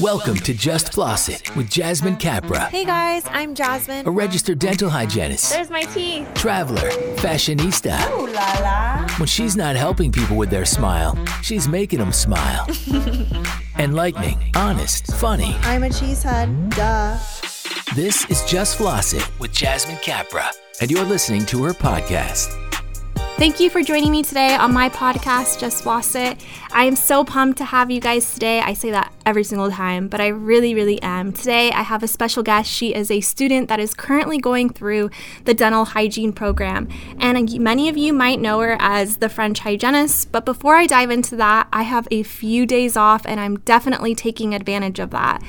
Welcome to Just Floss It with Jasmine Capra, Hey guys, I'm Jasmine. a registered dental hygienist, There's my teeth. traveler, fashionista. Ooh la la. When she's not helping people with their smile, she's making them smile. Enlightening, honest, funny. I'm a cheesehead. Duh. This is Just Floss It with Jasmine Capra, and you're listening to her podcast. Thank you for joining me today on my podcast, Just Floss It. I am so pumped to have you guys today. I say that every single time, but I really, really am. Today, I have a special guest. She is a student that is currently going through the dental hygiene program. And many of you might know her as the French hygienist. But before I dive into that, I have a few days off, and I'm definitely taking advantage of that.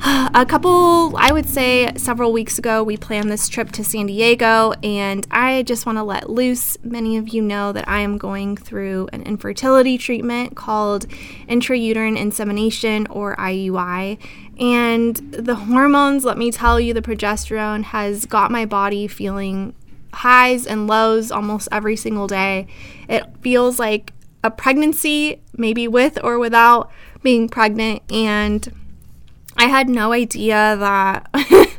A couple, I would say several weeks ago, we planned this trip to San Diego, and I just want to let loose. Many of you know that I am going through an infertility treatment called intrauterine insemination or IUI. And the hormones, let me tell you, the progesterone has got my body feeling highs and lows almost every single day. It feels like a pregnancy, maybe with or without being pregnant, and I had no idea that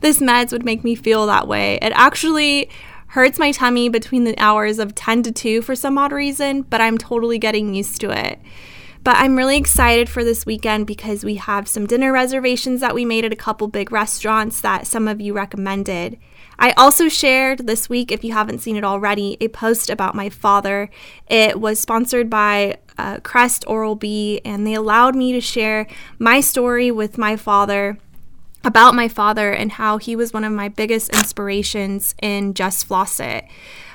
this meds would make me feel that way. It actually hurts my tummy between the hours of 10 to 2 for some odd reason, but I'm totally getting used to it. But I'm really excited for this weekend because we have some dinner reservations that we made at a couple big restaurants that some of you recommended. I also shared this week, if you haven't seen it already, a post about my father. It was sponsored by uh, Crest Oral B, and they allowed me to share my story with my father about my father and how he was one of my biggest inspirations in Just Floss It.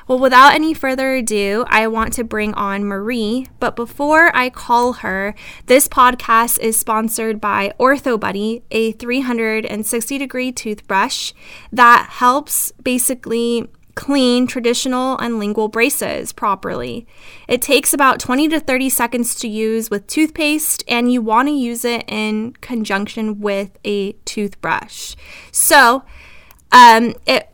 Well, without any further ado, I want to bring on Marie. But before I call her, this podcast is sponsored by OrthoBuddy, a 360 degree toothbrush that helps basically clean traditional and lingual braces properly. It takes about 20 to 30 seconds to use with toothpaste, and you want to use it in conjunction with a toothbrush. So, um, it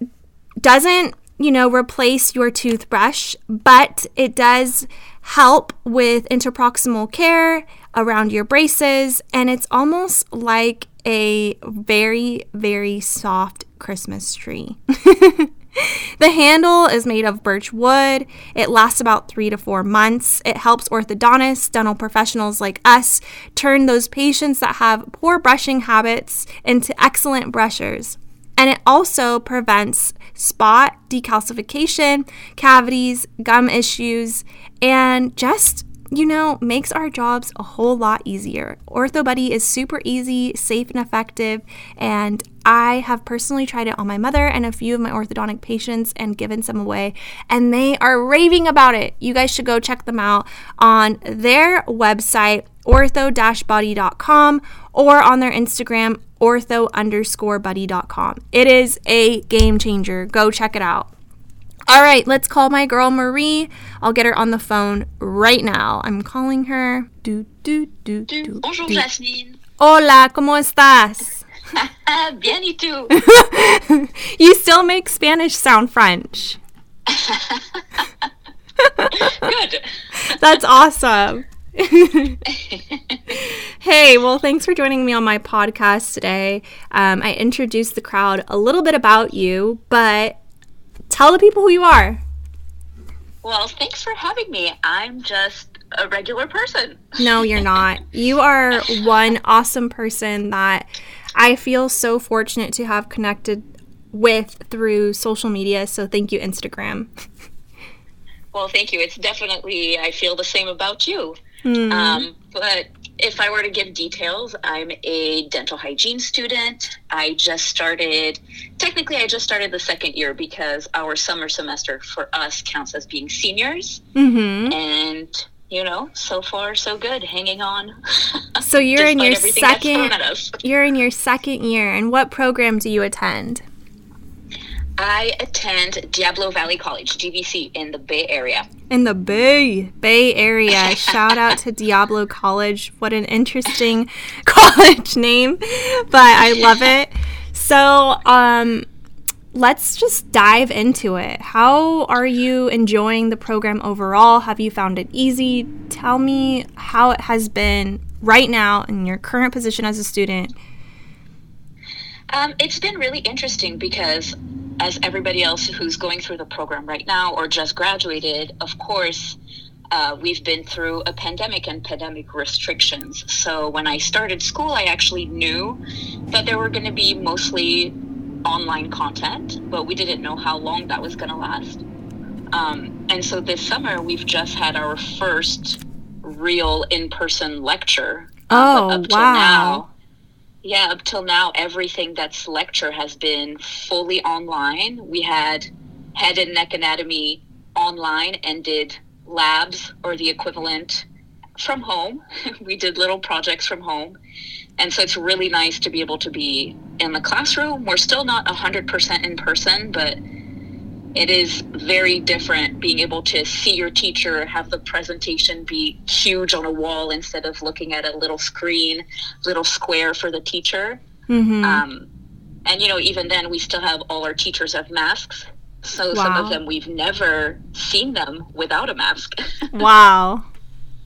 doesn't you know, replace your toothbrush, but it does help with interproximal care around your braces, and it's almost like a very, very soft Christmas tree. The handle is made of birch wood. It lasts about three to four months. It helps orthodontists, dental professionals like us, turn those patients that have poor brushing habits into excellent brushers. And it also prevents spot decalcification, cavities, gum issues, and just you know, makes our jobs a whole lot easier. OrthoBuddy is super easy, safe, and effective, and I have personally tried it on my mother and a few of my orthodontic patients and given some away, and they are raving about it. You guys should go check them out on their website, ortho-buddy.com, or on their Instagram, ortho underscore buddy.com. It is a game changer. Go check it out. All right, let's call my girl Marie. I'll get her on the phone right now. I'm calling her. Do, do, do, do, Bonjour do. Jasmine. Hola, ¿cómo estás? Bien y tú? You still make Spanish sound French. Good. That's awesome. hey, well, thanks for joining me on my podcast today. Um, I introduced the crowd a little bit about you, but tell the people who you are. Well, thanks for having me. I'm just a regular person. No, you're not. You are one awesome person that I feel so fortunate to have connected with through social media. So thank you, Instagram. Well, thank you. It's definitely, I feel the same about you. Um, but if I were to give details, I'm a dental hygiene student. I just started, technically, I just started the second year because our summer semester for us counts as being seniors. Mm-hmm. And, you know, so far, so good, hanging on. So you're in your everything that's thrown second. You're in your second year, and what program do you attend? I attend Diablo Valley College, DVC, in the Bay Area. In the Bay Bay Area. Shout out to Diablo College. What an interesting college name, but I love it. So, um, let's just dive into it. How are you enjoying the program overall? Have you found it easy? Tell me how it has been right now in your current position as a student? Um, it's been really interesting because, as everybody else who's going through the program right now or just graduated, of course, uh, we've been through a pandemic and pandemic restrictions. So when I started school, I actually knew that there were going to be mostly online content, but we didn't know how long that was going to last. Um, and so this summer, we've just had our first real in person lecture. Oh, up till wow. Now, yeah, up till now, everything that's lecture has been fully online. We had head and neck anatomy online and did labs or the equivalent from home. we did little projects from home. And so it's really nice to be able to be in the classroom. We're still not 100% in person, but it is very different being able to see your teacher, have the presentation be huge on a wall instead of looking at a little screen, little square for the teacher. Mm-hmm. Um, and, you know, even then, we still have all our teachers have masks. So some of them, we've never seen them without a mask. wow.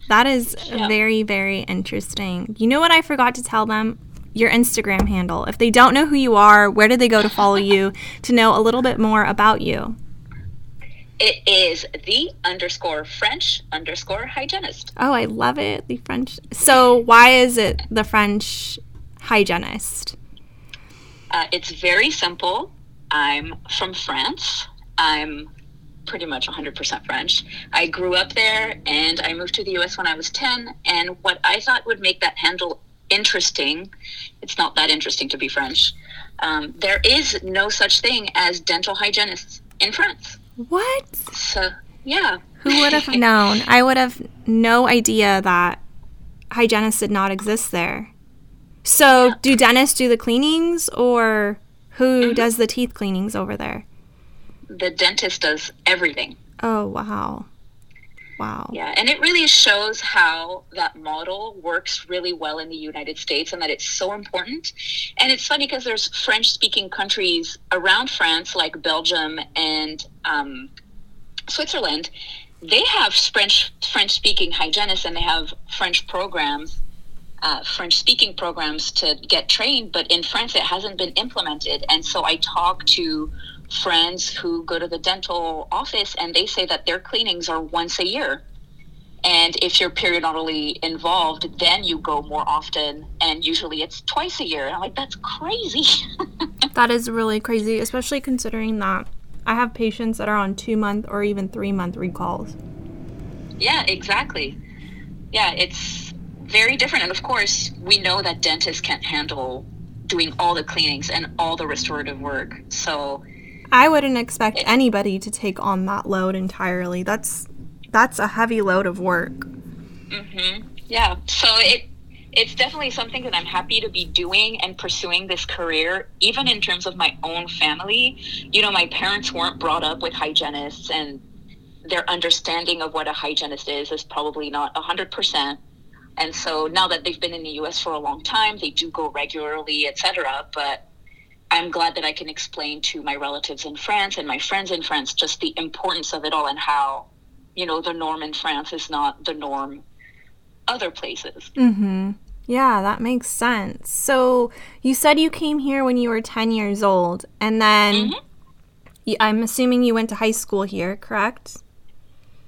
That is Yeah. very, very interesting. You know what I forgot to tell them? Your Instagram handle. If they don't know who you are, where do they go to follow you to know a little bit more about you? it is the underscore French underscore hygienist. Oh, I love it. The French. So, why is it the French hygienist? Uh, it's very simple. I'm from France. I'm pretty much 100% French. I grew up there and I moved to the US when I was 10. And what I thought would make that handle interesting, it's not that interesting to be French. Um, there is no such thing as dental hygienists in France. What? So, yeah. Who would have known? I would have no idea that hygienists did not exist there. So, do dentists do the cleanings or who does the teeth cleanings over there? The dentist does everything. Oh, wow. Wow. Yeah, and it really shows how that model works really well in the United States and that it's so important. And it's funny because there's French speaking countries around France, like Belgium and um, Switzerland. They have French French speaking hygienists and they have French programs, uh, French speaking programs to get trained. But in France, it hasn't been implemented. And so I talk to friends who go to the dental office and they say that their cleanings are once a year. And if you're periodontally involved, then you go more often, and usually it's twice a year. And I'm like, that's crazy. That is really crazy, especially considering that I have patients that are on two month or even three month recalls. yeah, exactly. Yeah, it's very different. And of course, we know that dentists can't handle doing all the cleanings and all the restorative work. So, I wouldn't expect anybody to take on that load entirely. That's that's a heavy load of work. Mm-hmm. yeah, so it it's definitely something that I'm happy to be doing and pursuing this career, even in terms of my own family. You know, my parents weren't brought up with hygienists, and their understanding of what a hygienist is is probably not 100%. And so now that they've been in the US for a long time, they do go regularly, etc. But I'm glad that I can explain to my relatives in France and my friends in France just the importance of it all and how, you know, the norm in France is not the norm other places. Mm-hmm. Yeah, that makes sense. So you said you came here when you were 10 years old, and then I'm assuming you went to high school here, correct?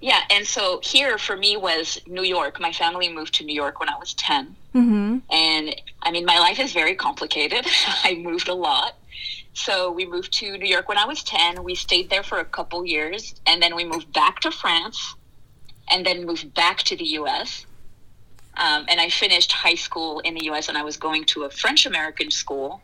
Yeah, and so here for me was New York. My family moved to New York when I was 10. Mm-hmm. And I mean, my life is very complicated. I moved a lot. So we moved to New York when I was 10. We stayed there for a couple years. And then we moved back to France and then moved back to the US. Um, and I finished high school in the US and I was going to a French American school.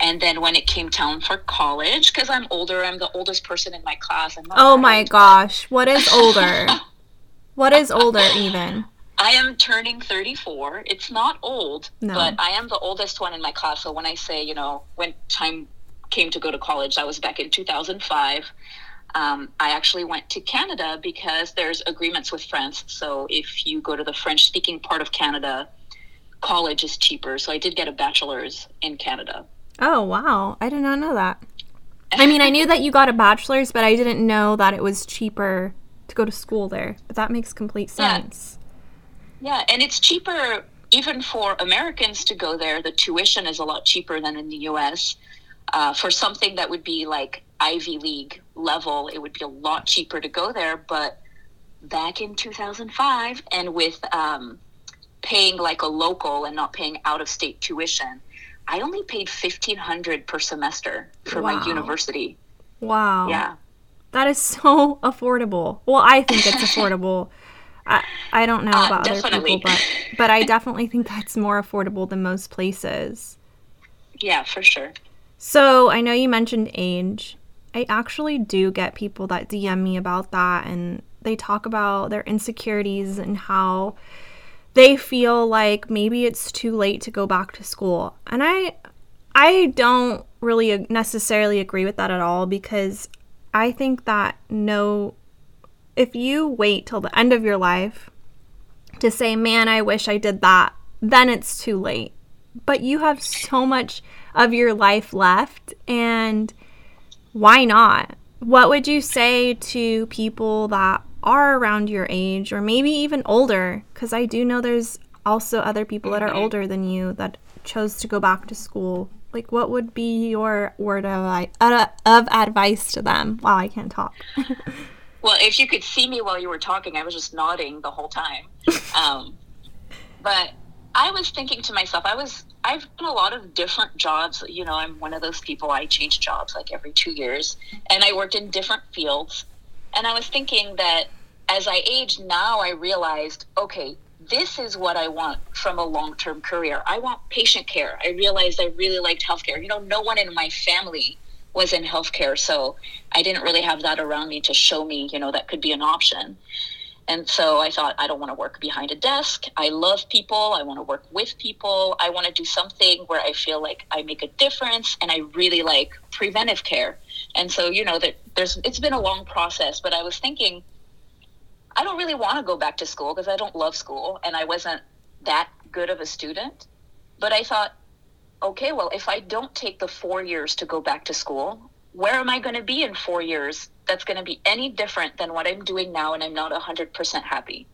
And then when it came time for college, because I'm older, I'm the oldest person in my class. Oh my gosh, what is older? what is older even? I am turning 34. It's not old, No. but I am the oldest one in my class. So when I say, you know, when time came to go to college, that was back in 2005. Um, I actually went to Canada because there's agreements with France. So if you go to the French speaking part of Canada, college is cheaper. So I did get a bachelor's in Canada. Oh, wow. I did not know that. I mean, I knew that you got a bachelor's, but I didn't know that it was cheaper to go to school there. But that makes complete sense. Yeah, and it's cheaper even for Americans to go there, the tuition is a lot cheaper than in the US. Uh, for something that would be like Ivy League level, it would be a lot cheaper to go there. But back in 2005, and with um, paying like a local and not paying out of state tuition, I only paid 1500 per semester for Wow. my university. Wow. Yeah. That is so affordable. Well, I think it's affordable. I, I don't know Uh, about definitely. other people, but but I definitely think that's more affordable than most places. Yeah, for sure. So I know you mentioned age. I actually do get people that DM me about that and they talk about their insecurities and how they feel like maybe it's too late to go back to school. And I I don't really necessarily agree with that at all because I think that no if you wait till the end of your life to say, "Man, I wish I did that," then it's too late. But you have so much of your life left and why not? What would you say to people that are around your age or maybe even older? Because i do know there's also other people that are older than you that chose to go back to school. Like what would be your word of, uh, of advice to them? Wow i can't talk Well, if you could see me while you were talking, I was just nodding the whole time. Um, but I was thinking to myself, I was I've done a lot of different jobs. You know, I'm one of those people. I change jobs like every two years, and I worked in different fields. And I was thinking that as I aged, now I realized, okay, this is what I want from a long term career. I want patient care. I realized I really liked healthcare. You know, no one in my family was in healthcare, so I didn't really have that around me to show me, you know, that could be an option. And so I thought, I don't want to work behind a desk. I love people. I want to work with people. I want to do something where I feel like I make a difference and I really like preventive care. And so, you know, that there's it's been a long process, but I was thinking I don't really want to go back to school because I don't love school and I wasn't that good of a student. But I thought, okay, well, if I don't take the 4 years to go back to school, where am I going to be in 4 years that's going to be any different than what I'm doing now and I'm not 100% happy?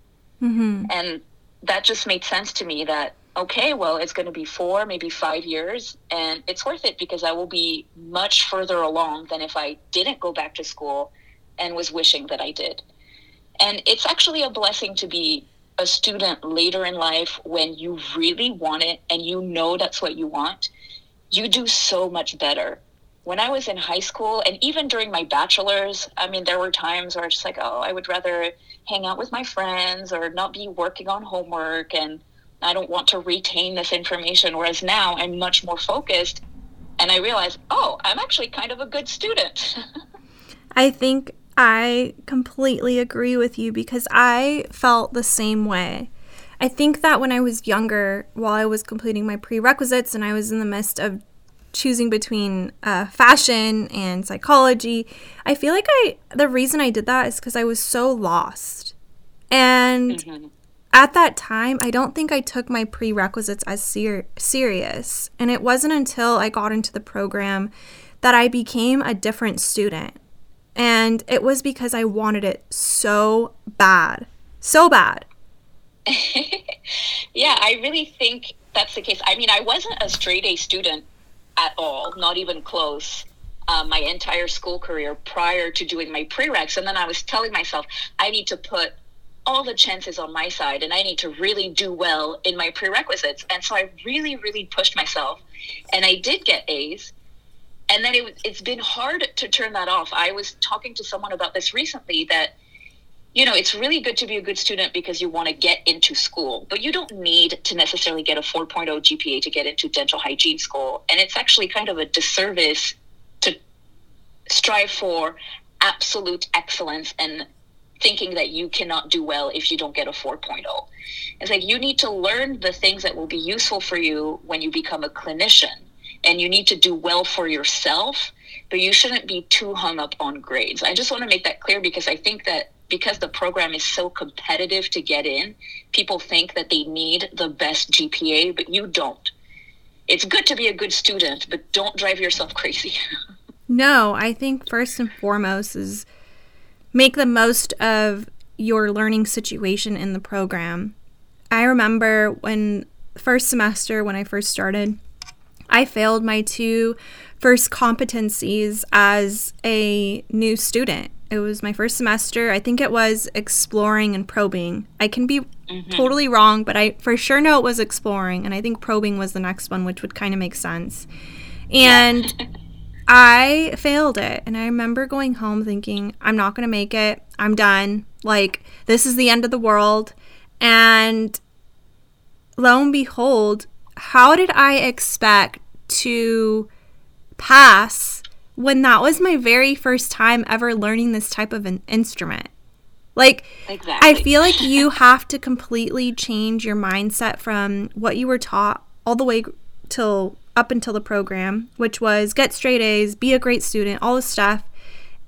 mm-hmm. And that just made sense to me that, okay, well, it's going to be four, maybe five years, and it's worth it because I will be much further along than if I didn't go back to school and was wishing that I did. And it's actually a blessing to be a student later in life when you really want it and you know that's what you want. You do so much better. When I was in high school and even during my bachelor's, I mean, there were times where I was just like, oh, I would rather hang out with my friends or not be working on homework and I don't want to retain this information. Whereas now I'm much more focused and I realize, oh, I'm actually kind of a good student. I think I completely agree with you because I felt the same way. I think that when I was younger, while I was completing my prerequisites and I was in the midst of choosing between uh, fashion and psychology, I feel like I the reason I did that is because I was so lost. And at that time, I don't think I took my prerequisites as ser- serious. And it wasn't until I got into the program that I became a different student. And it was because I wanted it so bad. So bad. yeah, I really think that's the case. I mean, I wasn't a straight A student at all, not even close. Uh, my entire school career prior to doing my prereqs, and then I was telling myself I need to put all the chances on my side, and I need to really do well in my prerequisites. And so I really, really pushed myself, and I did get A's. And then it, it's been hard to turn that off. I was talking to someone about this recently that you know, it's really good to be a good student because you want to get into school, but you don't need to necessarily get a 4.0 GPA to get into dental hygiene school. And it's actually kind of a disservice to strive for absolute excellence and thinking that you cannot do well if you don't get a 4.0. It's like you need to learn the things that will be useful for you when you become a clinician. And you need to do well for yourself, but you shouldn't be too hung up on grades. I just want to make that clear because I think that because the program is so competitive to get in, people think that they need the best GPA, but you don't. It's good to be a good student, but don't drive yourself crazy. No, I think first and foremost is make the most of your learning situation in the program. I remember when first semester when I first started, I failed my two first competencies as a new student. It was my first semester. I think it was exploring and probing. I can be mm-hmm. totally wrong, but I for sure know it was exploring. And I think probing was the next one, which would kind of make sense. And I failed it. And I remember going home thinking, I'm not going to make it. I'm done. Like, this is the end of the world. And lo and behold, how did I expect to pass when that was my very first time ever learning this type of an instrument? Like, exactly. I feel like you have to completely change your mindset from what you were taught all the way till up until the program, which was get straight A's, be a great student, all this stuff,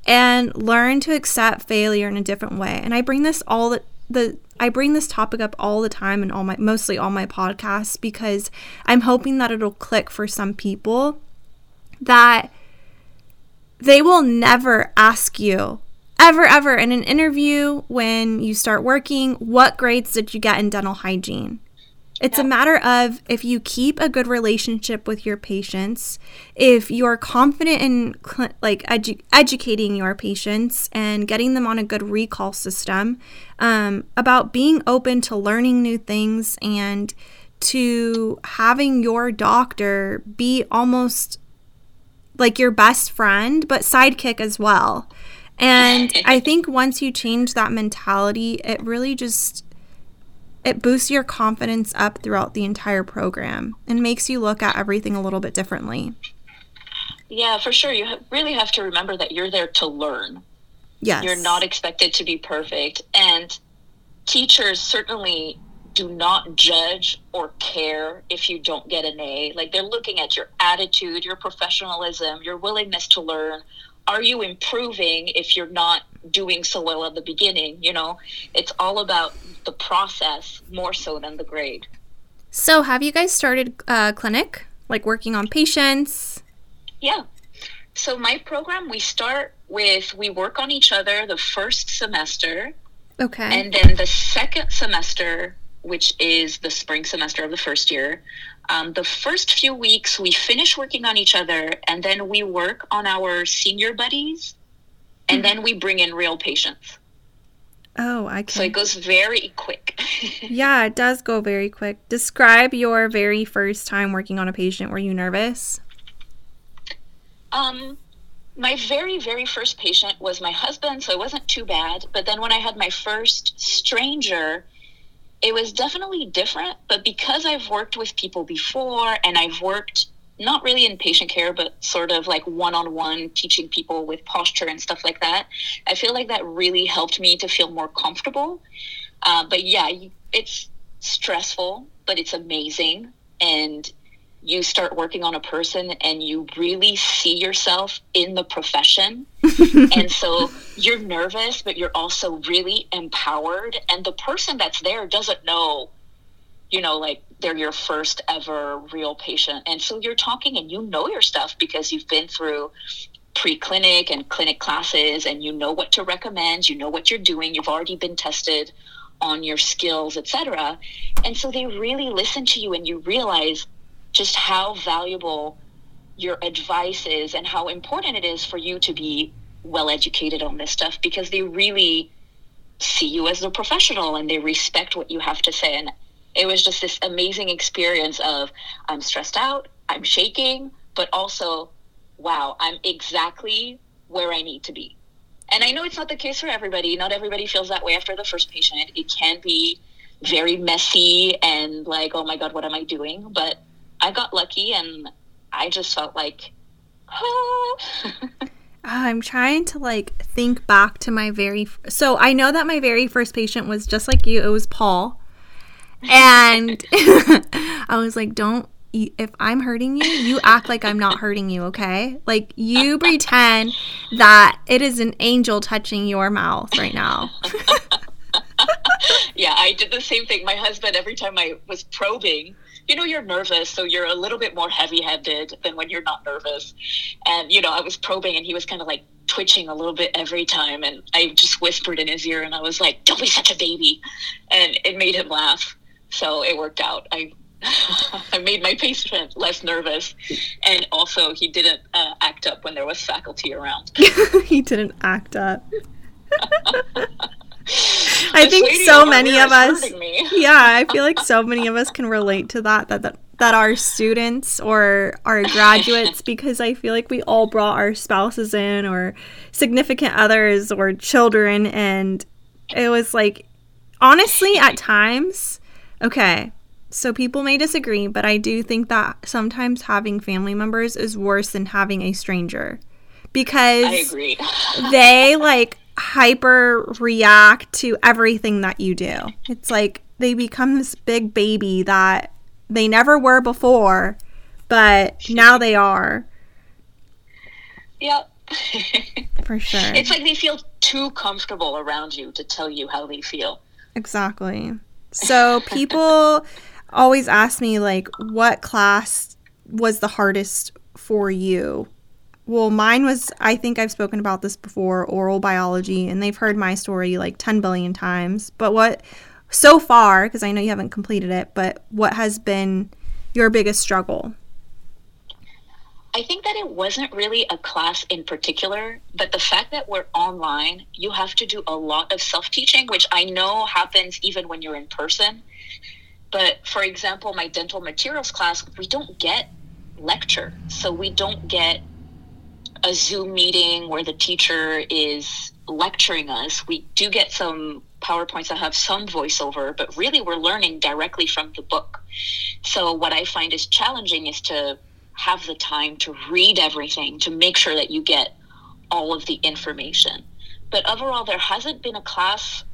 and learn to accept failure in a different way. And I bring this all the, the I bring this topic up all the time in all my mostly all my podcasts because I'm hoping that it'll click for some people that they will never ask you ever ever in an interview when you start working what grades did you get in dental hygiene it's yeah. a matter of if you keep a good relationship with your patients, if you're confident in cl- like edu- educating your patients and getting them on a good recall system, um, about being open to learning new things and to having your doctor be almost like your best friend, but sidekick as well. And I think once you change that mentality, it really just it boosts your confidence up throughout the entire program and makes you look at everything a little bit differently. Yeah, for sure. You really have to remember that you're there to learn. Yes. You're not expected to be perfect. And teachers certainly do not judge or care if you don't get an A. Like they're looking at your attitude, your professionalism, your willingness to learn. Are you improving if you're not doing so well at the beginning? You know, it's all about the process more so than the grade. So, have you guys started a uh, clinic, like working on patients? Yeah. So, my program, we start with we work on each other the first semester. Okay. And then the second semester, which is the spring semester of the first year, um, the first few weeks we finish working on each other and then we work on our senior buddies and mm-hmm. then we bring in real patients. Oh, I can. So it goes very quick. yeah, it does go very quick. Describe your very first time working on a patient. Were you nervous? Um, my very, very first patient was my husband, so it wasn't too bad. But then when I had my first stranger, it was definitely different. But because I've worked with people before and I've worked not really in patient care, but sort of like one on one teaching people with posture and stuff like that. I feel like that really helped me to feel more comfortable. Uh, but yeah, it's stressful, but it's amazing. And you start working on a person and you really see yourself in the profession. and so you're nervous, but you're also really empowered. And the person that's there doesn't know you know, like they're your first ever real patient. And so you're talking and you know your stuff because you've been through pre-clinic and clinic classes and you know what to recommend, you know what you're doing, you've already been tested on your skills, etc. And so they really listen to you and you realize just how valuable your advice is and how important it is for you to be well educated on this stuff because they really see you as a professional and they respect what you have to say and it was just this amazing experience of I'm stressed out, I'm shaking, but also, wow, I'm exactly where I need to be. And I know it's not the case for everybody. Not everybody feels that way after the first patient. It can be very messy and like, oh my God, what am I doing? But I got lucky and I just felt like, oh. I'm trying to like think back to my very so I know that my very first patient was just like you. It was Paul and I was like, don't if I'm hurting you, you act like I'm not hurting you, okay? Like you pretend that it is an angel touching your mouth right now. yeah, I did the same thing. My husband, every time I was probing, you know, you're nervous, so you're a little bit more heavy handed than when you're not nervous. And, you know, I was probing and he was kind of like twitching a little bit every time. And I just whispered in his ear and I was like, don't be such a baby. And it made him laugh so it worked out. I I made my patient less nervous, and also he didn't uh, act up when there was faculty around. he didn't act up. I think so many of us. Yeah, I feel like so many of us can relate to that. That that that our students or our graduates, because I feel like we all brought our spouses in or significant others or children, and it was like, honestly, at times, okay. So people may disagree, but I do think that sometimes having family members is worse than having a stranger because I agree. they like hyper react to everything that you do. It's like they become this big baby that they never were before, but now they are Yep. for sure. it's like they feel too comfortable around you to tell you how they feel. Exactly. So people always ask me like what class was the hardest for you? Well, mine was I think I've spoken about this before, oral biology, and they've heard my story like 10 billion times. But what so far because I know you haven't completed it, but what has been your biggest struggle? I think that it wasn't really a class in particular, but the fact that we're online, you have to do a lot of self teaching, which I know happens even when you're in person. But for example, my dental materials class, we don't get lecture. So we don't get a Zoom meeting where the teacher is lecturing us. We do get some PowerPoints that have some voiceover, but really we're learning directly from the book. So what I find is challenging is to have the time to read everything to make sure that you get all of the information. But overall, there hasn't been a class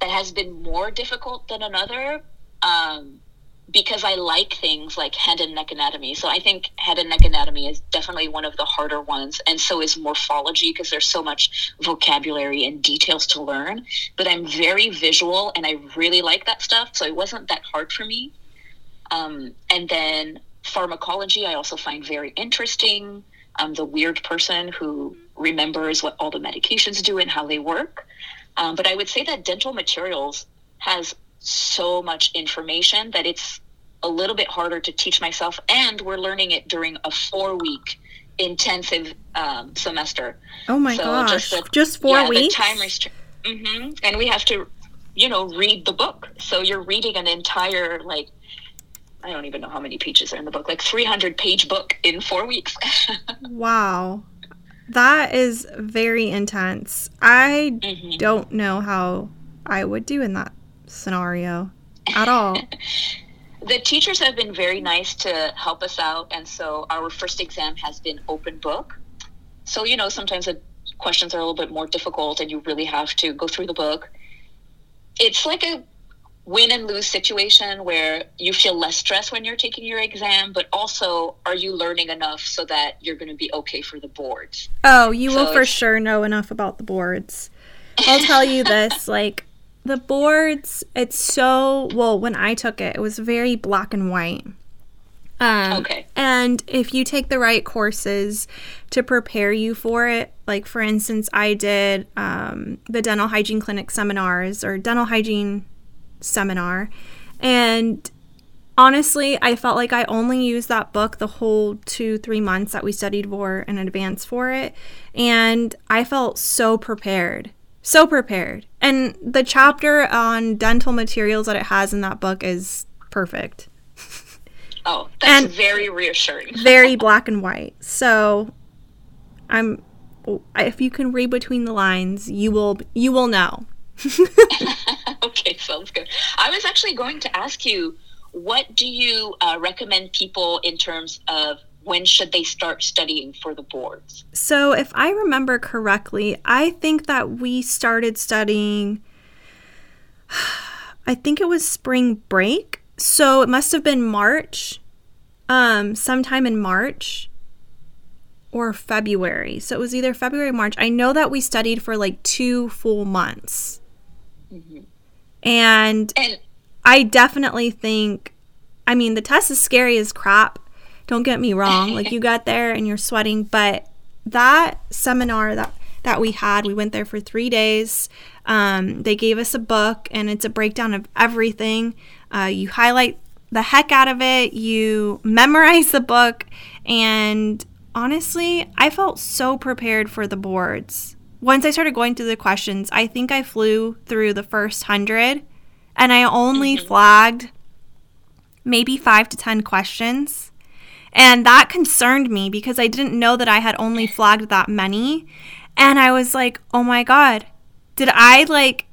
that has been more difficult than another um, because I like things like head and neck anatomy. So I think head and neck anatomy is definitely one of the harder ones, and so is morphology because there's so much vocabulary and details to learn. But I'm very visual and I really like that stuff, so it wasn't that hard for me. Um, and then pharmacology, I also find very interesting. I'm the weird person who remembers what all the medications do and how they work. Um, but I would say that dental materials has so much information that it's a little bit harder to teach myself. And we're learning it during a four week intensive um, semester. Oh my So gosh. the- Just 4 yeah, weeks? The time restri- hmm And we have to, you know, read the book. So you're reading an entire, like, I don't even know how many pages are in the book, like 300 page book in four weeks. Wow. That is very intense. I Mhm. don't know how I would do in that scenario at all. The teachers have been very nice to help us out. And so our first exam has been open book. So, you know, sometimes the questions are a little bit more difficult and you really have to go through the book. It's like a win and lose situation where you feel less stress when you're taking your exam, but also are you learning enough so that you're going to be okay for the boards? Oh, you will for sure know enough about the boards. I'll tell you this like, the boards, it's so, well, when I took it, it was very black and white. Um, Okay. And if you take the right courses to prepare you for it, like for instance, I did um, the dental hygiene clinic seminars or dental hygiene seminar, and honestly, I felt like I only used that book the whole two, three months that we studied for in advance for it. And I felt so prepared. So prepared. And the chapter on dental materials that it has in that book is perfect. Oh, that's And- very reassuring. Very black and white. So I'm if you can read between the lines, you will you will know. okay, sounds good. I was actually going to ask you, what do you uh, recommend people in terms of when should they start studying for the boards? So, if I remember correctly, I think that we started studying, I think it was spring break. So, it must have been March, um, sometime in March or February. So, it was either February or March. I know that we studied for like two full months. And And I definitely think, I mean, the test is scary as crap. Don't get me wrong. Like you got there and you're sweating, but that seminar that that we had, we went there for three days. Um, they gave us a book and it's a breakdown of everything. Uh, you highlight the heck out of it. You memorize the book. And honestly, I felt so prepared for the boards. Once I started going through the questions, I think I flew through the first hundred and I only mm-hmm. flagged maybe five to 10 questions. And that concerned me because I didn't know that I had only flagged that many. And I was like, oh my God, did I like,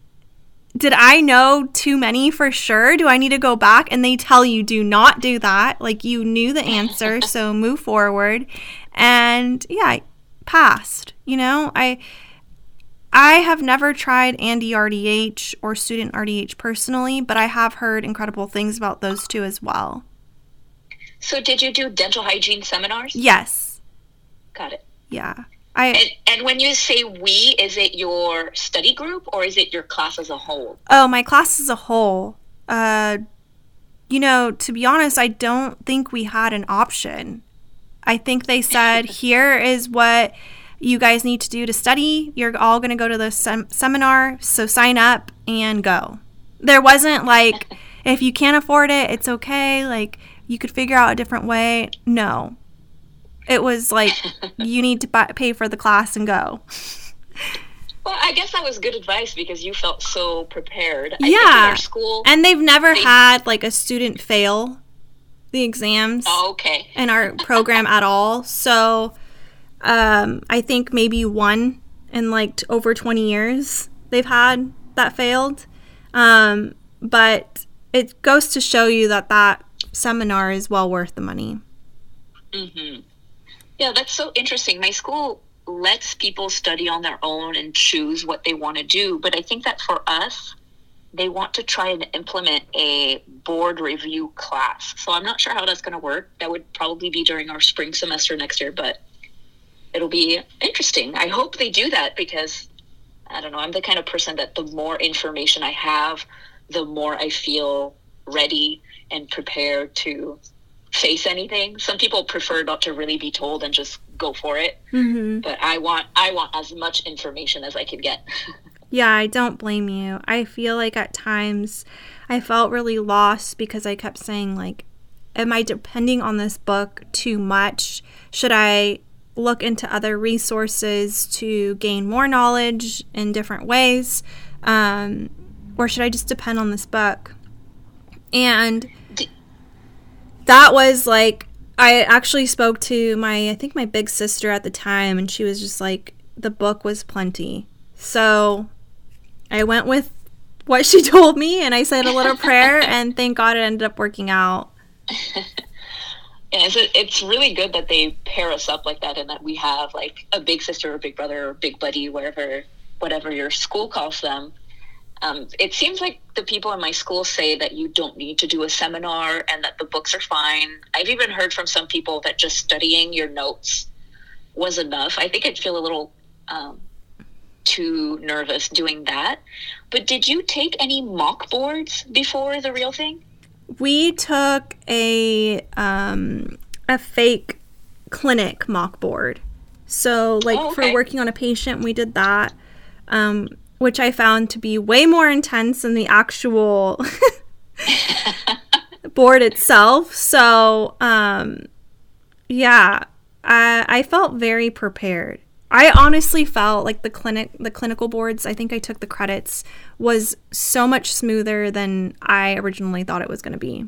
did I know too many for sure? Do I need to go back? And they tell you, do not do that. Like, you knew the answer, so move forward. And yeah, I passed. You know, I. I have never tried Andy RDH or Student RDH personally, but I have heard incredible things about those two as well. So, did you do dental hygiene seminars? Yes. Got it. Yeah. I And, and when you say we, is it your study group or is it your class as a whole? oh, my class as a whole. Uh you know, to be honest, I don't think we had an option. I think they said, "Here is what you guys need to do to study. You're all going to go to the sem- seminar, so sign up and go." There wasn't like if you can't afford it, it's okay, like you could figure out a different way. No. It was like you need to buy, pay for the class and go. Well, I guess that was good advice because you felt so prepared. I think in Yeah. school. And they've never They- had like a student fail the exams oh, okay. in our program at all. So um, I think maybe one in like over 20 years they've had that failed. Um, but it goes to show you that that seminar is well worth the money. hmm Yeah, that's so interesting. My school lets people study on their own and choose what they want to do, but I think that for us, they want to try and implement a board review class. So I'm not sure how that's going to work. That would probably be during our spring semester next year, but it'll be interesting. I hope they do that because I don't know, I'm the kind of person that the more information I have, the more I feel ready and prepared to face anything. Some people prefer not to really be told and just go for it, Mm-hmm. but I want I want as much information as I can get. Yeah, I don't blame you. I feel like at times I felt really lost because I kept saying, like, am I depending on this book too much? Should I look into other resources to gain more knowledge in different ways? Um, or should I just depend on this book? And that was like, I actually spoke to my, I think my big sister at the time, and she was just like, the book was plenty. So I went with what she told me and I said a little prayer and thank God it ended up working out. Yeah, it's, it's really good that they pair us up like that and that we have like a big sister or big brother or big buddy, whatever whatever your school calls them. Um, it seems like the people in my school say that you don't need to do a seminar and that the books are fine. I've even heard from some people that just studying your notes was enough. I think I'd feel a little um, too nervous doing that. But did you take any mock boards before the real thing? We took a um, a fake clinic mock board. So like Oh, for working on a patient, we did that, um, which I found to be way more intense than the actual board itself. So um, yeah, I, I felt very prepared. I honestly felt like the clinic, the clinical boards. I think I took the CRDTS was so much smoother than I originally thought it was going to be.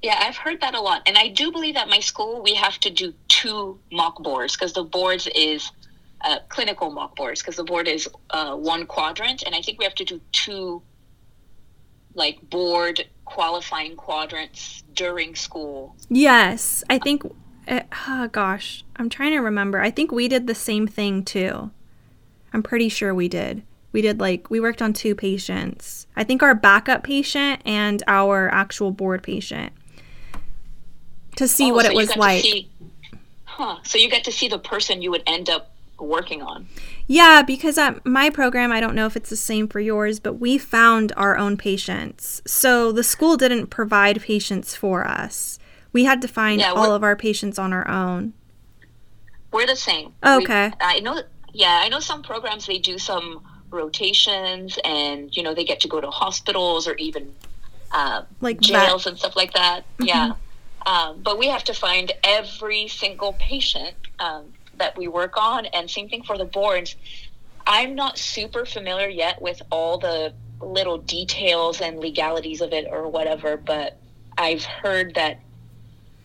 Yeah, I've heard that a lot. And I do believe at my school we have to do two mock boards because the boards is uh, clinical mock boards because the board is uh, one quadrant. And I think we have to do two like board qualifying quadrants during school. Yes, I think. Uh, oh gosh, I'm trying to remember. I think we did the same thing too. I'm pretty sure we did. We did like we worked on two patients. I think our backup patient and our actual board patient to see Oh, what so it was like. see- huh. So you get to see the person you would end up working on. Yeah, because at my program, I don't know if it's the same for yours, but we found our own patients. So the school didn't provide patients for us. We had to find Yeah, all of our patients on our own. We're the same. Oh, We- okay. I know. Yeah, I know some programs they do some rotations, and you know they get to go to hospitals or even um, Like jails vet. and stuff like that. Yeah. Um, but we have to find every single patient um, that we work on, and same thing for the boards. I'm not super familiar yet with all the little details and legalities of it or whatever, but I've heard that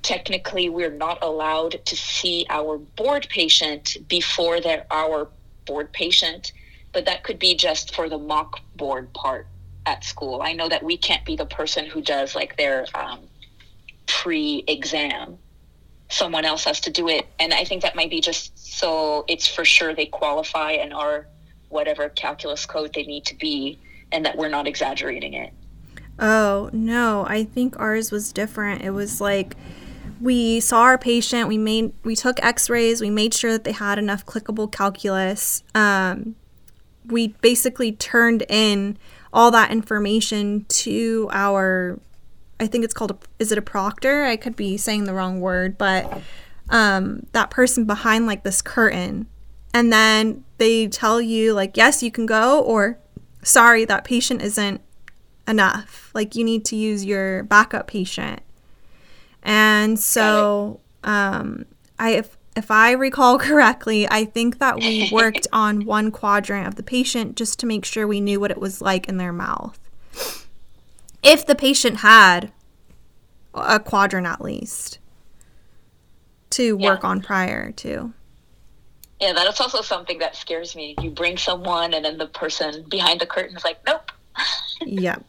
technically we're not allowed to see our board patient before they're our board patient, but that could be just for the mock board part at school. I know that we can't be the person who does like their um, pre exam. Someone else has to do it. And I think that might be just so it's for sure they qualify and are whatever calculus code they need to be, and that we're not exaggerating it. Oh, no. I think ours was different. It was like we saw our patient, we made we took x-rays, we made sure that they had enough clickable calculus. Um, we basically turned in all that information to our I think it's called a, is it a proctor? I could be saying the wrong word, but um, that person behind like this curtain and then they tell you like yes, you can go or sorry, that patient isn't enough. Like you need to use your backup patient. And so um I if if I recall correctly, I think that we worked on one quadrant of the patient just to make sure we knew what it was like in their mouth. If the patient had a quadrant at least to Yeah. work on prior to. Yeah, that's also something that scares me. You bring someone, and then the person behind the curtain is like, nope. Yep.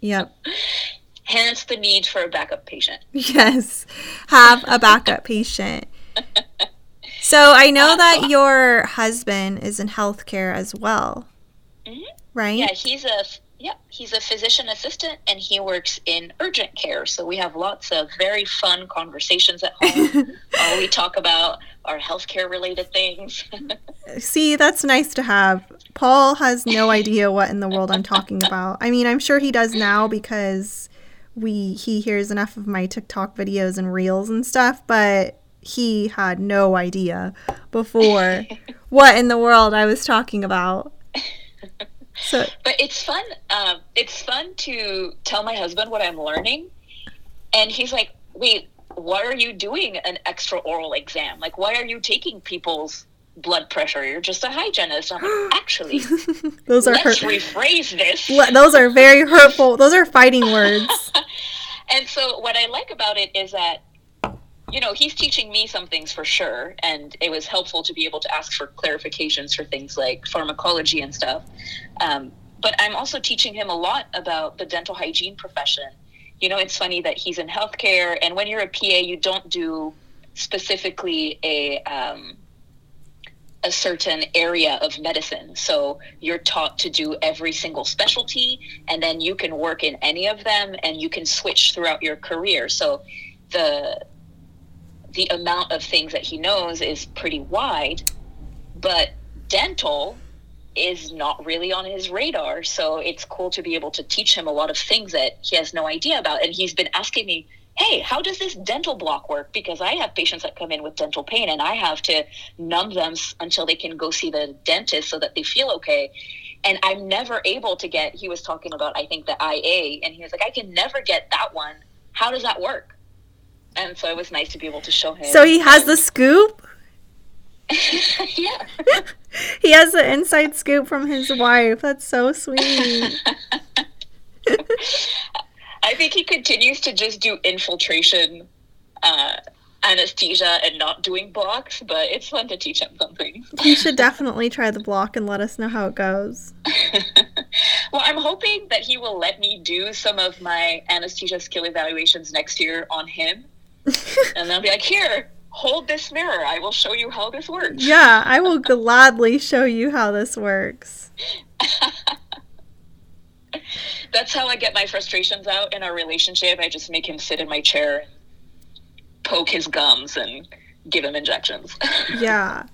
Yep. Hence the need for a backup patient. Yes. Have a backup patient. So I know that your husband is in healthcare as well. Mhm. Right? Yeah, he's a yeah, he's a physician assistant, and he works in urgent care. So we have lots of very fun conversations at home. All we talk about are healthcare related things. See, that's nice to have. Paul has no idea what in the world I'm talking about. I mean, I'm sure he does now because we he hears enough of my TikTok videos and reels and stuff, but he had no idea before what in the world I was talking about. So but it's fun. Um, it's fun to tell my husband what I'm learning, and he's like, "Wait, why are you doing an extra oral exam? Like, why are you taking people's blood pressure? You're just a hygienist." I'm like, "Actually, those are let's hurt. rephrase this." Those are very hurtful. Those are fighting words. And so, what I like about it is that, you know, he's teaching me some things for sure, and it was helpful to be able to ask for clarifications for things like pharmacology and stuff. Um, but I'm also teaching him a lot about the dental hygiene profession. You know, it's funny that he's in healthcare, and when you're a PA, you don't do specifically a um, a certain area of medicine. So you're taught to do every single specialty, and then you can work in any of them, and you can switch throughout your career. So the the amount of things that he knows is pretty wide, but dental is not really on his radar. So it's cool to be able to teach him a lot of things that he has no idea about. And he's been asking me, hey, how does this dental block work? Because I have patients that come in with dental pain and I have to numb them until they can go see the dentist so that they feel okay. And I'm never able to get, he was talking about, I think, the IA, and he was like, I can never get that one. How does that work? And so it was nice to be able to show him. So he has the scoop. yeah. He has the inside scoop from his wife. That's so sweet. I think he continues to just do infiltration uh, anesthesia and not doing blocks, but it's fun to teach him something. He should definitely try the block and let us know how it goes. well, I'm hoping that he will let me do some of my anesthesia skill evaluations next year on him. and I'll be like, here, hold this mirror. I will show you how this works. Yeah, I will gladly show you how this works. That's how I get my frustrations out in our relationship. I just make him sit in my chair poke his gums and give him injections. Yeah.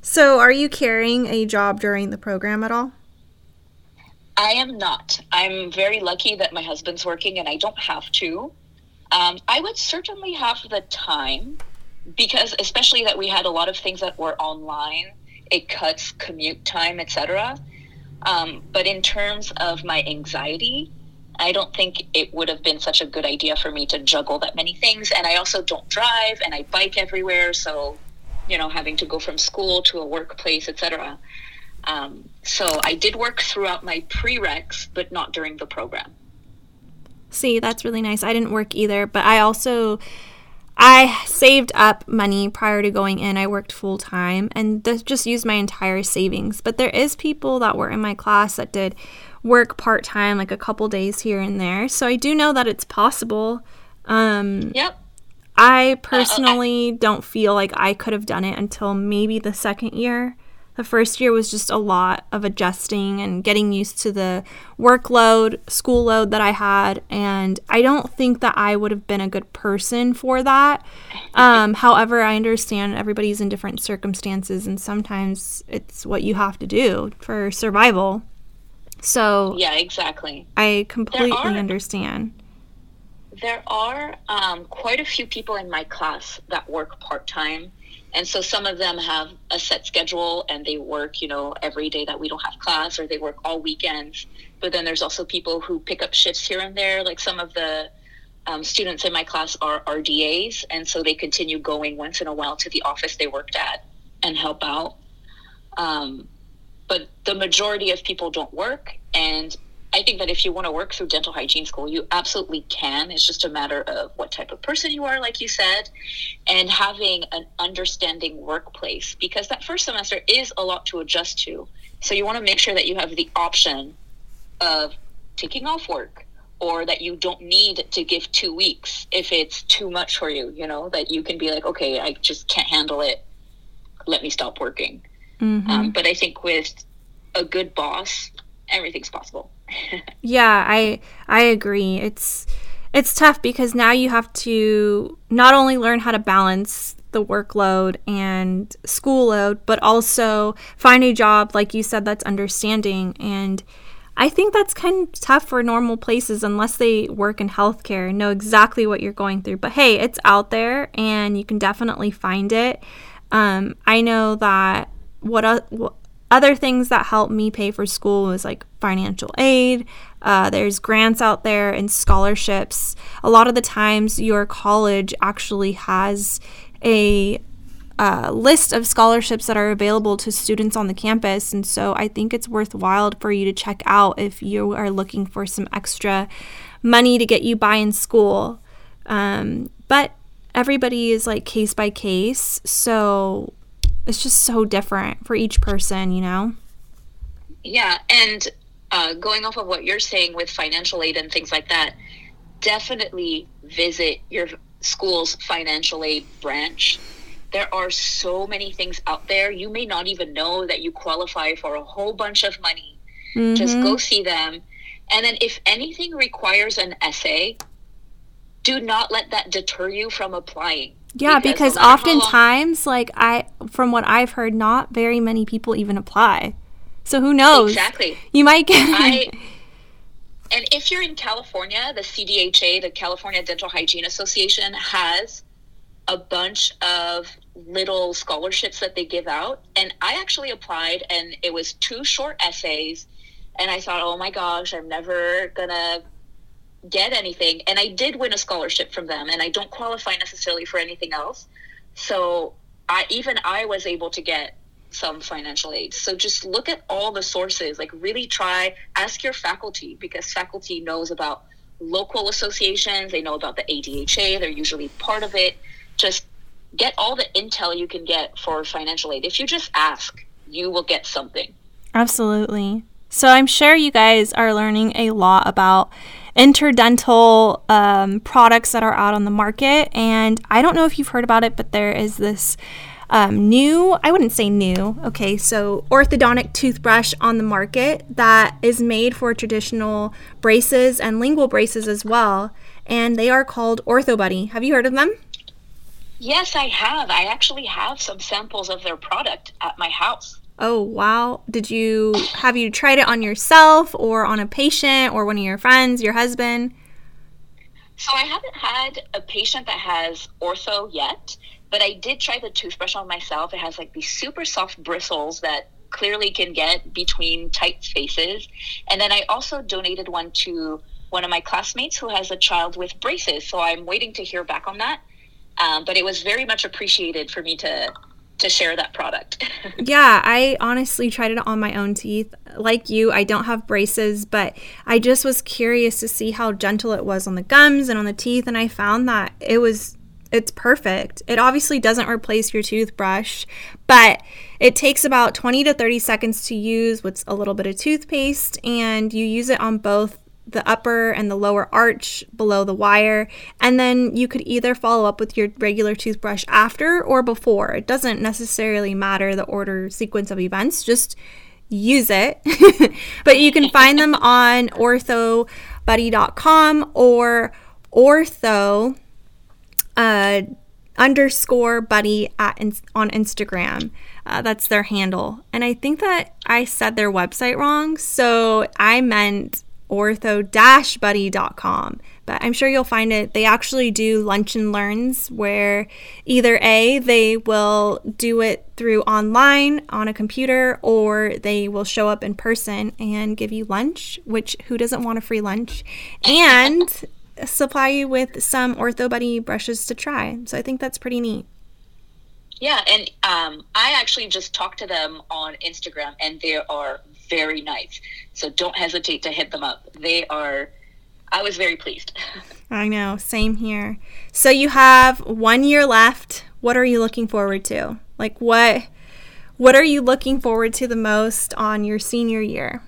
So, are you carrying a job during the program at all? I am not. I'm very lucky that my husband's working and I don't have to. Um, I would certainly have the time because, especially that we had a lot of things that were online, it cuts commute time, etc. Um, but in terms of my anxiety, I don't think it would have been such a good idea for me to juggle that many things. And I also don't drive and I bike everywhere. So, you know, having to go from school to a workplace, etc. Um, so I did work throughout my prereqs, but not during the program. See, that's really nice. I didn't work either, but I also I saved up money prior to going in. I worked full time and just used my entire savings. But there is people that were in my class that did work part time, like a couple days here and there. So I do know that it's possible. Um, yep. I personally uh, I- don't feel like I could have done it until maybe the second year. The first year was just a lot of adjusting and getting used to the workload, school load that I had. And I don't think that I would have been a good person for that. Um, however, I understand everybody's in different circumstances, and sometimes it's what you have to do for survival. So, yeah, exactly. I completely are, understand. There are um, quite a few people in my class that work part time and so some of them have a set schedule and they work, you know, every day that we don't have class or they work all weekends. But then there's also people who pick up shifts here and there. Like some of the um, students in my class are RDAs. And so they continue going once in a while to the office they worked at and help out. Um, but the majority of people don't work. And I think that if you want to work through dental hygiene school, you absolutely can. It's just a matter of what type of person you are, like you said, and having an understanding workplace because that first semester is a lot to adjust to. So you want to make sure that you have the option of taking off work or that you don't need to give two weeks if it's too much for you, you know, that you can be like, okay, I just can't handle it. Let me stop working. Mm-hmm. Um, but I think with a good boss, everything's possible. Yeah, I I agree. It's it's tough because now you have to not only learn how to balance the workload and school load, but also find a job like you said that's understanding and I think that's kind of tough for normal places unless they work in healthcare and know exactly what you're going through. But hey, it's out there and you can definitely find it. Um, I know that what, uh, other things that help me pay for school was like financial aid. Uh, there's grants out there and scholarships. A lot of the times, your college actually has a uh, list of scholarships that are available to students on the campus. And so I think it's worthwhile for you to check out if you are looking for some extra money to get you by in school. Um, but everybody is like case by case. So it's just so different for each person, you know? Yeah. And uh, going off of what you're saying with financial aid and things like that, definitely visit your school's financial aid branch. There are so many things out there. You may not even know that you qualify for a whole bunch of money. Mm-hmm. Just go see them. And then, if anything requires an essay, do not let that deter you from applying. Yeah, because, because oftentimes, like I, from what I've heard, not very many people even apply. So who knows? Exactly. You might get. I, and if you're in California, the CDHA, the California Dental Hygiene Association, has a bunch of little scholarships that they give out. And I actually applied, and it was two short essays. And I thought, oh my gosh, I'm never gonna get anything. And I did win a scholarship from them, and I don't qualify necessarily for anything else. So I even I was able to get some financial aid. So just look at all the sources. Like really try ask your faculty because faculty knows about local associations. They know about the ADHA. They're usually part of it. Just get all the intel you can get for financial aid. If you just ask, you will get something. Absolutely. So I'm sure you guys are learning a lot about interdental um, products that are out on the market. And I don't know if you've heard about it, but there is this um, new, I wouldn't say new, okay, so orthodontic toothbrush on the market that is made for traditional braces and lingual braces as well. And they are called OrthoBuddy. Have you heard of them? Yes, I have. I actually have some samples of their product at my house. Oh, wow. Did you have you tried it on yourself or on a patient or one of your friends, your husband? So I haven't had a patient that has ortho yet, but I did try the toothbrush on myself. It has like these super soft bristles that clearly can get between tight spaces. And then I also donated one to one of my classmates who has a child with braces. So I'm waiting to hear back on that. Um, but it was very much appreciated for me to to share that product. yeah, I honestly tried it on my own teeth. Like you, I don't have braces, but I just was curious to see how gentle it was on the gums and on the teeth and I found that it was it's perfect. It obviously doesn't replace your toothbrush, but it takes about 20 to 30 seconds to use with a little bit of toothpaste, and you use it on both the upper and the lower arch below the wire. And then you could either follow up with your regular toothbrush after or before. It doesn't necessarily matter the order sequence of events, just use it. but you can find them on orthobuddy.com or ortho uh, underscore buddy at in, on Instagram. Uh, that's their handle. And I think that I said their website wrong. So I meant ortho-buddy.com. But I'm sure you'll find it. They actually do lunch and learns where either A, they will do it through online on a computer, or they will show up in person and give you lunch, which who doesn't want a free lunch? And supply you with some Ortho Buddy brushes to try. So I think that's pretty neat. Yeah, and um, I actually just talked to them on Instagram, and they are very nice. So don't hesitate to hit them up. They are. I was very pleased. I know, same here. So you have one year left. What are you looking forward to? Like what? What are you looking forward to the most on your senior year?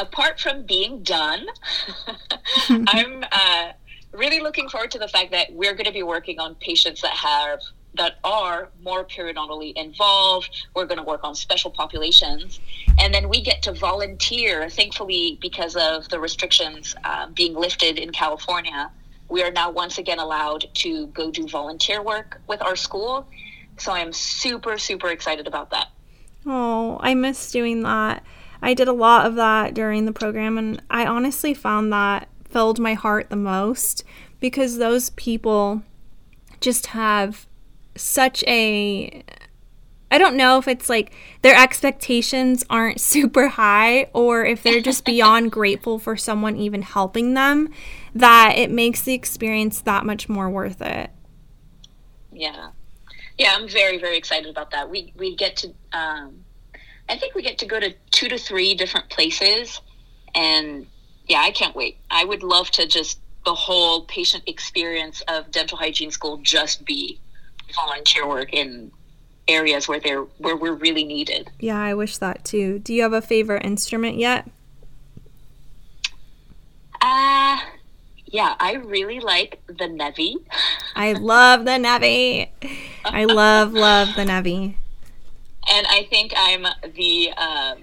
apart from being done, I'm uh, really looking forward to the fact that we're going to be working on patients that have that are more periodontally involved. We're going to work on special populations, and then we get to volunteer. Thankfully, because of the restrictions uh, being lifted in California, we are now once again allowed to go do volunteer work with our school. So I am super super excited about that. Oh, I miss doing that. I did a lot of that during the program, and I honestly found that filled my heart the most because those people just have such a I don't know if it's like their expectations aren't super high or if they're just beyond grateful for someone even helping them that it makes the experience that much more worth it. Yeah. Yeah, I'm very very excited about that. We we get to um I think we get to go to two to three different places. And yeah, I can't wait. I would love to just the whole patient experience of dental hygiene school just be volunteer work in areas where they're where we're really needed. Yeah, I wish that too. Do you have a favorite instrument yet? Uh yeah, I really like the Nevi. I love the Nevi. I love love the Nevi. and I think I'm the um,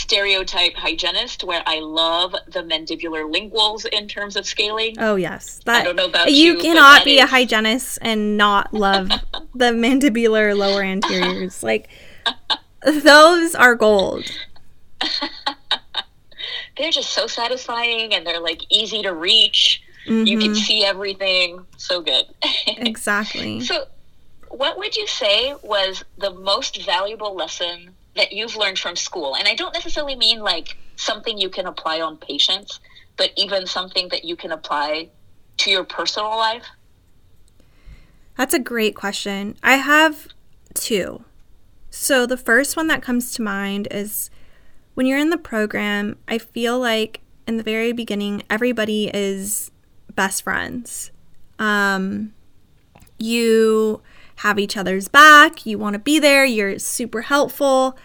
stereotype hygienist where I love the mandibular linguals in terms of scaling. Oh yes, that, I don't know about you. You cannot be is... a hygienist and not love the mandibular lower anteriors. Like those are gold. they're just so satisfying, and they're like easy to reach. Mm-hmm. You can mm-hmm. see everything. So good. exactly. So what would you say was the most valuable lesson that you've learned from school? And I don't necessarily mean like something you can apply on patients, but even something that you can apply to your personal life? That's a great question. I have two. So the first one that comes to mind is when you're in the program, I feel like in the very beginning, everybody is best friends. Um, you have each other's back, you want to be there, you're super helpful.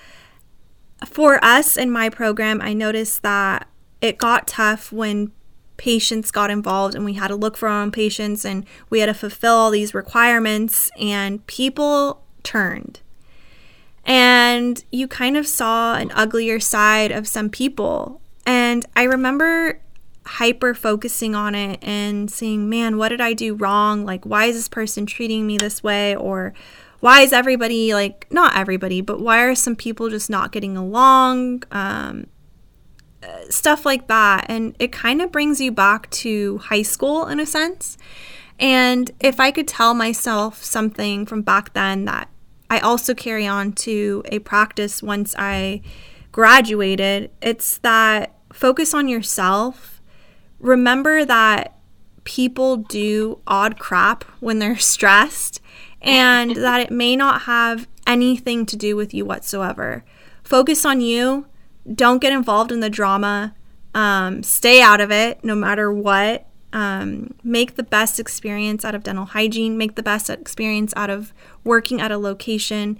For us in my program, I noticed that it got tough when patients got involved and we had to look for our own patients and we had to fulfill all these requirements and people turned. And you kind of saw an uglier side of some people. And I remember hyper focusing on it and seeing, man, what did I do wrong? Like, why is this person treating me this way? Or why is everybody, like, not everybody, but why are some people just not getting along? Um, uh, stuff like that. And it kind of brings you back to high school in a sense. And if I could tell myself something from back then that I also carry on to a practice once I graduated, it's that focus on yourself. Remember that people do odd crap when they're stressed and that it may not have anything to do with you whatsoever. Focus on you. Don't get involved in the drama. Um, stay out of it no matter what. Um, make the best experience out of dental hygiene. Make the best experience out of working at a location,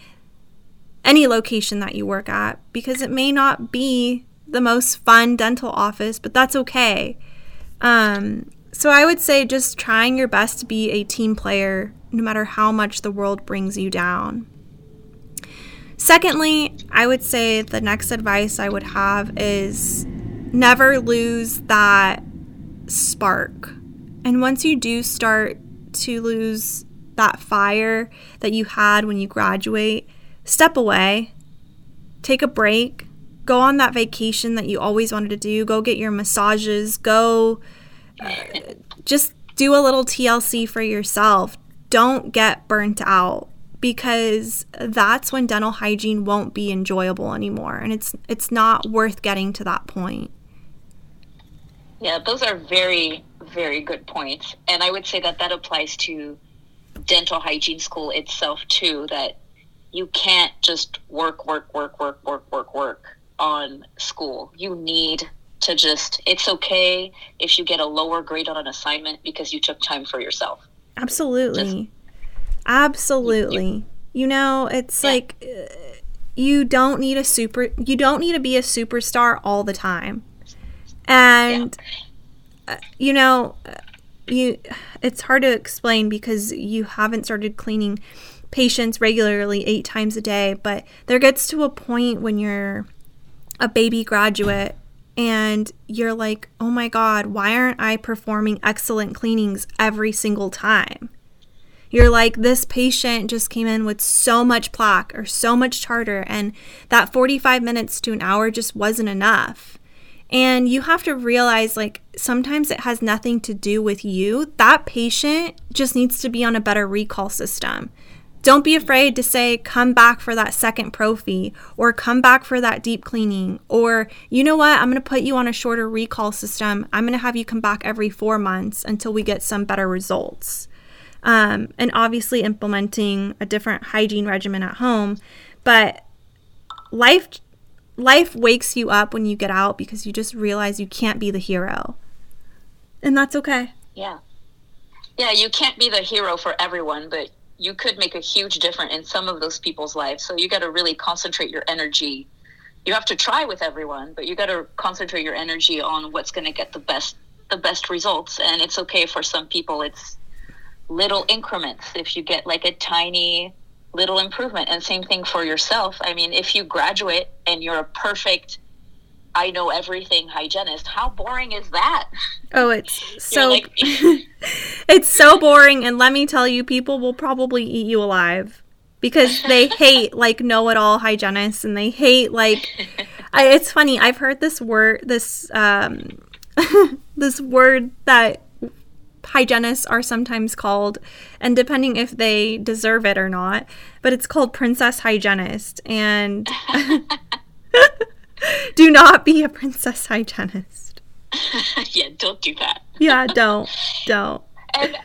any location that you work at, because it may not be the most fun dental office, but that's okay. Um, so I would say just trying your best to be a team player no matter how much the world brings you down. Secondly, I would say the next advice I would have is never lose that spark. And once you do start to lose that fire that you had when you graduate, step away, take a break, go on that vacation that you always wanted to do, go get your massages, go uh, just do a little TLC for yourself. Don't get burnt out because that's when dental hygiene won't be enjoyable anymore and it's it's not worth getting to that point. Yeah, those are very very good points. And I would say that that applies to dental hygiene school itself too that you can't just work work work work work work work on school. You need to just it's okay if you get a lower grade on an assignment because you took time for yourself. Absolutely. Just, Absolutely. You, you know, it's yeah. like uh, you don't need a super you don't need to be a superstar all the time. And yeah. uh, you know, uh, you it's hard to explain because you haven't started cleaning patients regularly 8 times a day, but there gets to a point when you're a baby graduate and you're like, "Oh my god, why aren't I performing excellent cleanings every single time?" You're like, this patient just came in with so much plaque or so much tartar, and that 45 minutes to an hour just wasn't enough. And you have to realize, like, sometimes it has nothing to do with you. That patient just needs to be on a better recall system. Don't be afraid to say, come back for that second prophy or come back for that deep cleaning. Or, you know what, I'm going to put you on a shorter recall system. I'm going to have you come back every four months until we get some better results um, and obviously implementing a different hygiene regimen at home. But life life wakes you up when you get out because you just realize you can't be the hero. And that's okay. Yeah. Yeah, you can't be the hero for everyone, but you could make a huge difference in some of those people's lives. So you got to really concentrate your energy. You have to try with everyone, but you got to concentrate your energy on what's going to get the best the best results. And it's okay for some people. It's little increments if you get like a tiny little improvement and same thing for yourself i mean if you graduate and you're a perfect i know everything hygienist how boring is that oh it's so like, it's so boring and let me tell you people will probably eat you alive because they hate like know-it-all hygienists and they hate like I, it's funny i've heard this word this um this word that hygienists are sometimes called, and depending if they deserve it or not, but it's called princess hygienist. And do not be a princess hygienist. yeah, don't do that. yeah, don't. Don't. And,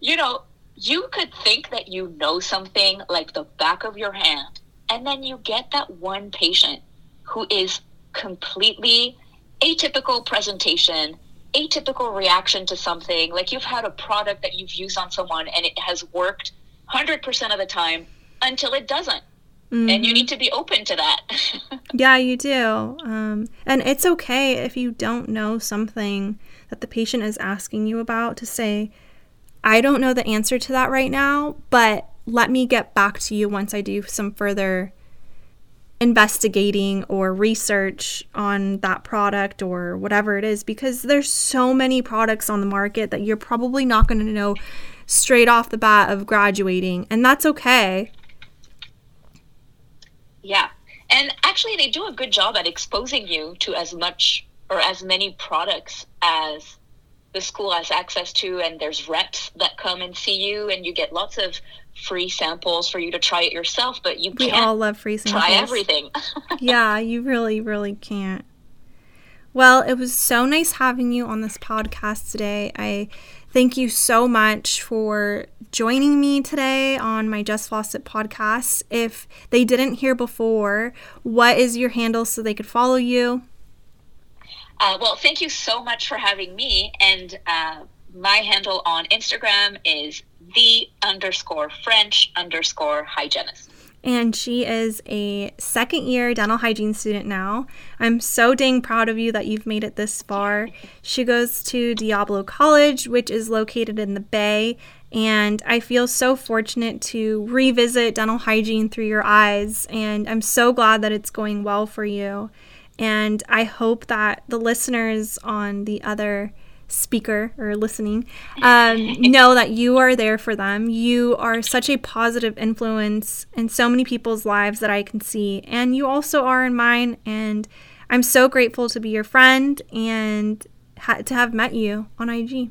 you know, you could think that you know something like the back of your hand, and then you get that one patient who is completely atypical presentation atypical reaction to something, like you've had a product that you've used on someone and it has worked 100% of the time until it doesn't. Mm-hmm. And you mm-hmm. need to be open to that. yeah, you do. Um, and it's okay if you don't know something that the patient is asking you about to say, I don't know the answer to that right now, but let me get back to you once I do some further investigating or research on that product or whatever it is because there's so many products on the market that you're probably not going to know straight off the bat of graduating and that's okay yeah and actually they do a good job at exposing you to as much or as many products as the school has access to and there's reps that come and see you and you get lots of free samples for you to try it yourself, but you we all love free samples. Try everything. yeah, you really, really can't. Well, it was so nice having you on this podcast today. I thank you so much for joining me today on my Just Floss It podcast. If they didn't hear before, what is your handle so they could follow you? Uh, well, thank you so much for having me. And uh, my handle on Instagram is the underscore French underscore hygienist and she is a second year dental hygiene student now. I'm so dang proud of you that you've made it this far. She goes to Diablo College, which is located in the Bay, and I feel so fortunate to revisit dental hygiene through your eyes, and I'm so glad that it's going well for you. And I hope that the listeners on the other speaker or listening um, know that you are there for them. You are such a positive influence in so many people's lives that I can see, and you also are in mine. And I'm so grateful to be your friend and ha- to have met you on IG.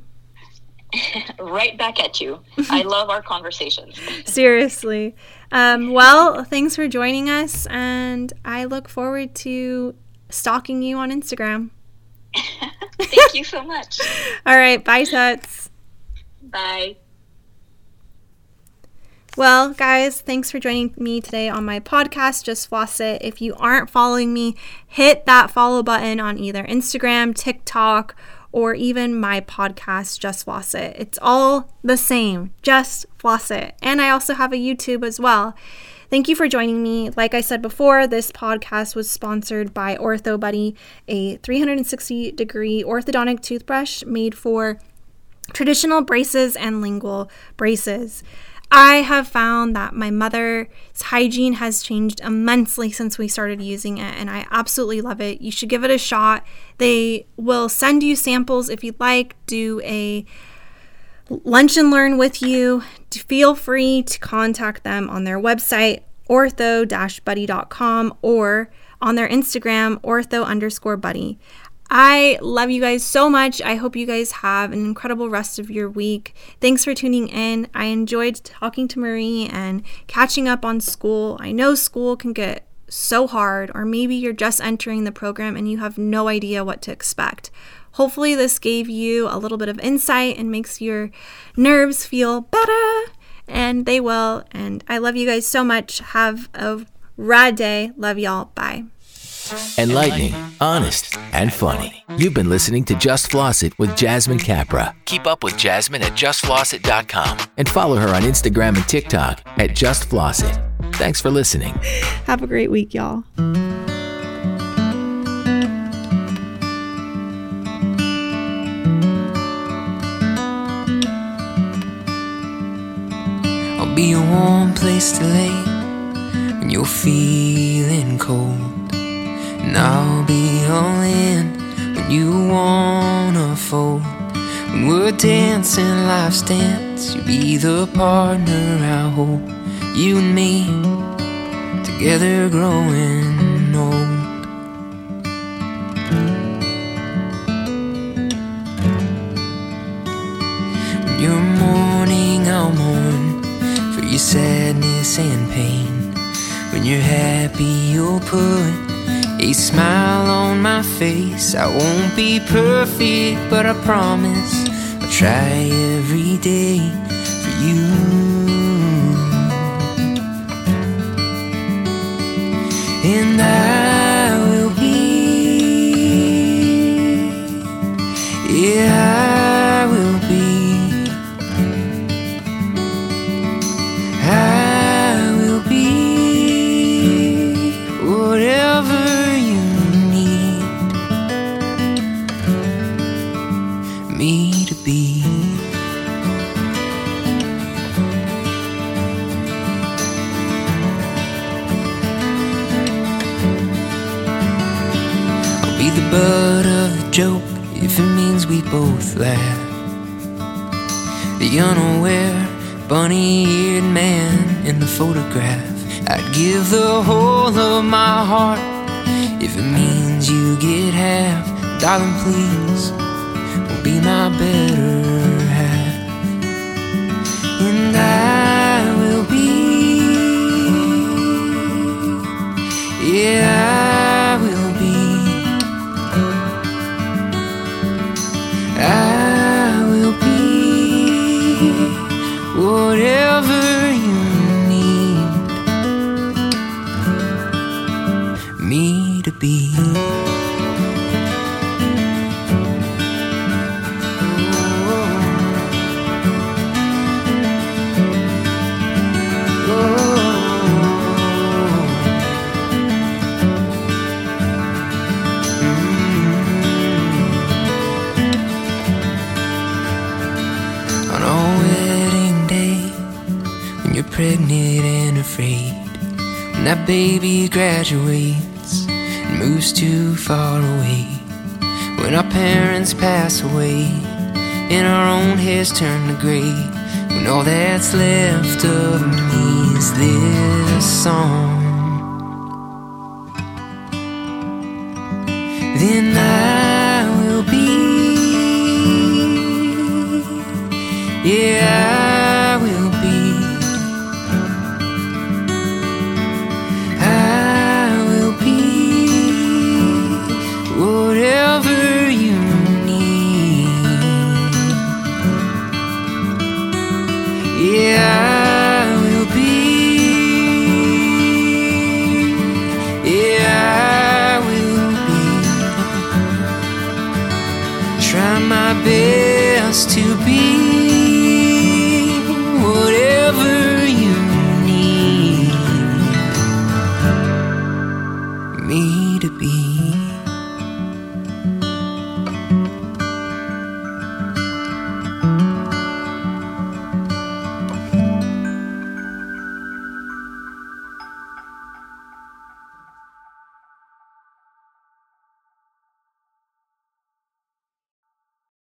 right back at you. I love our conversations. Seriously. Um, well, thanks for joining us, and I look forward to stalking you on Instagram. Thank you so much. All right. Bye, Tuts. Bye. Well, guys, thanks for joining me today on my podcast, Just Floss It. If you aren't following me, hit that follow button on either Instagram, TikTok, or even my podcast, Just Floss It. It's all the same, Just Floss It. And I also have a YouTube as well. Thank you for joining me. Like I said before, this podcast was sponsored by Ortho Buddy, a 360 degree orthodontic toothbrush made for traditional braces and lingual braces. I have found that my mother's hygiene has changed immensely since we started using it, and I absolutely love it. You should give it a shot. They will send you samples if you'd like, do a lunch and learn with you, feel free to contact them on their website, ortho-buddy.com, or on their Instagram, ortho underscore buddy. I love you guys so much. I hope you guys have an incredible rest of your week. Thanks for tuning in. I enjoyed talking to Marie and catching up on school. I know school can get so hard, or maybe you're just entering the program and you have no idea what to expect. Hopefully, this gave you a little bit of insight and makes your nerves feel better, and they will. And I love you guys so much. Have a rad day. Love y'all. Bye. Enlightening, honest, and funny. You've been listening to Just Floss It with Jasmine Capra. Keep up with Jasmine at justflossit.com and follow her on Instagram and TikTok at Just Floss It. Thanks for listening. Have a great week, y'all. Be a warm place to lay when you're feeling cold. And I'll be all in when you wanna fold. When we're dancing life's dance, you'll be the partner I hold. You and me together growing old. Your sadness and pain. When you're happy, you'll put a smile on my face. I won't be perfect, but I promise I'll try every day for you. And I will be, yeah, unaware, bunny eared man in the photograph. I'd give the whole of my heart if it means you get half. Darling, please, will be my better half. And I will be, yeah, that baby graduates and moves too far away, when our parents pass away and our own hairs turn to gray, when all that's left of me is this song.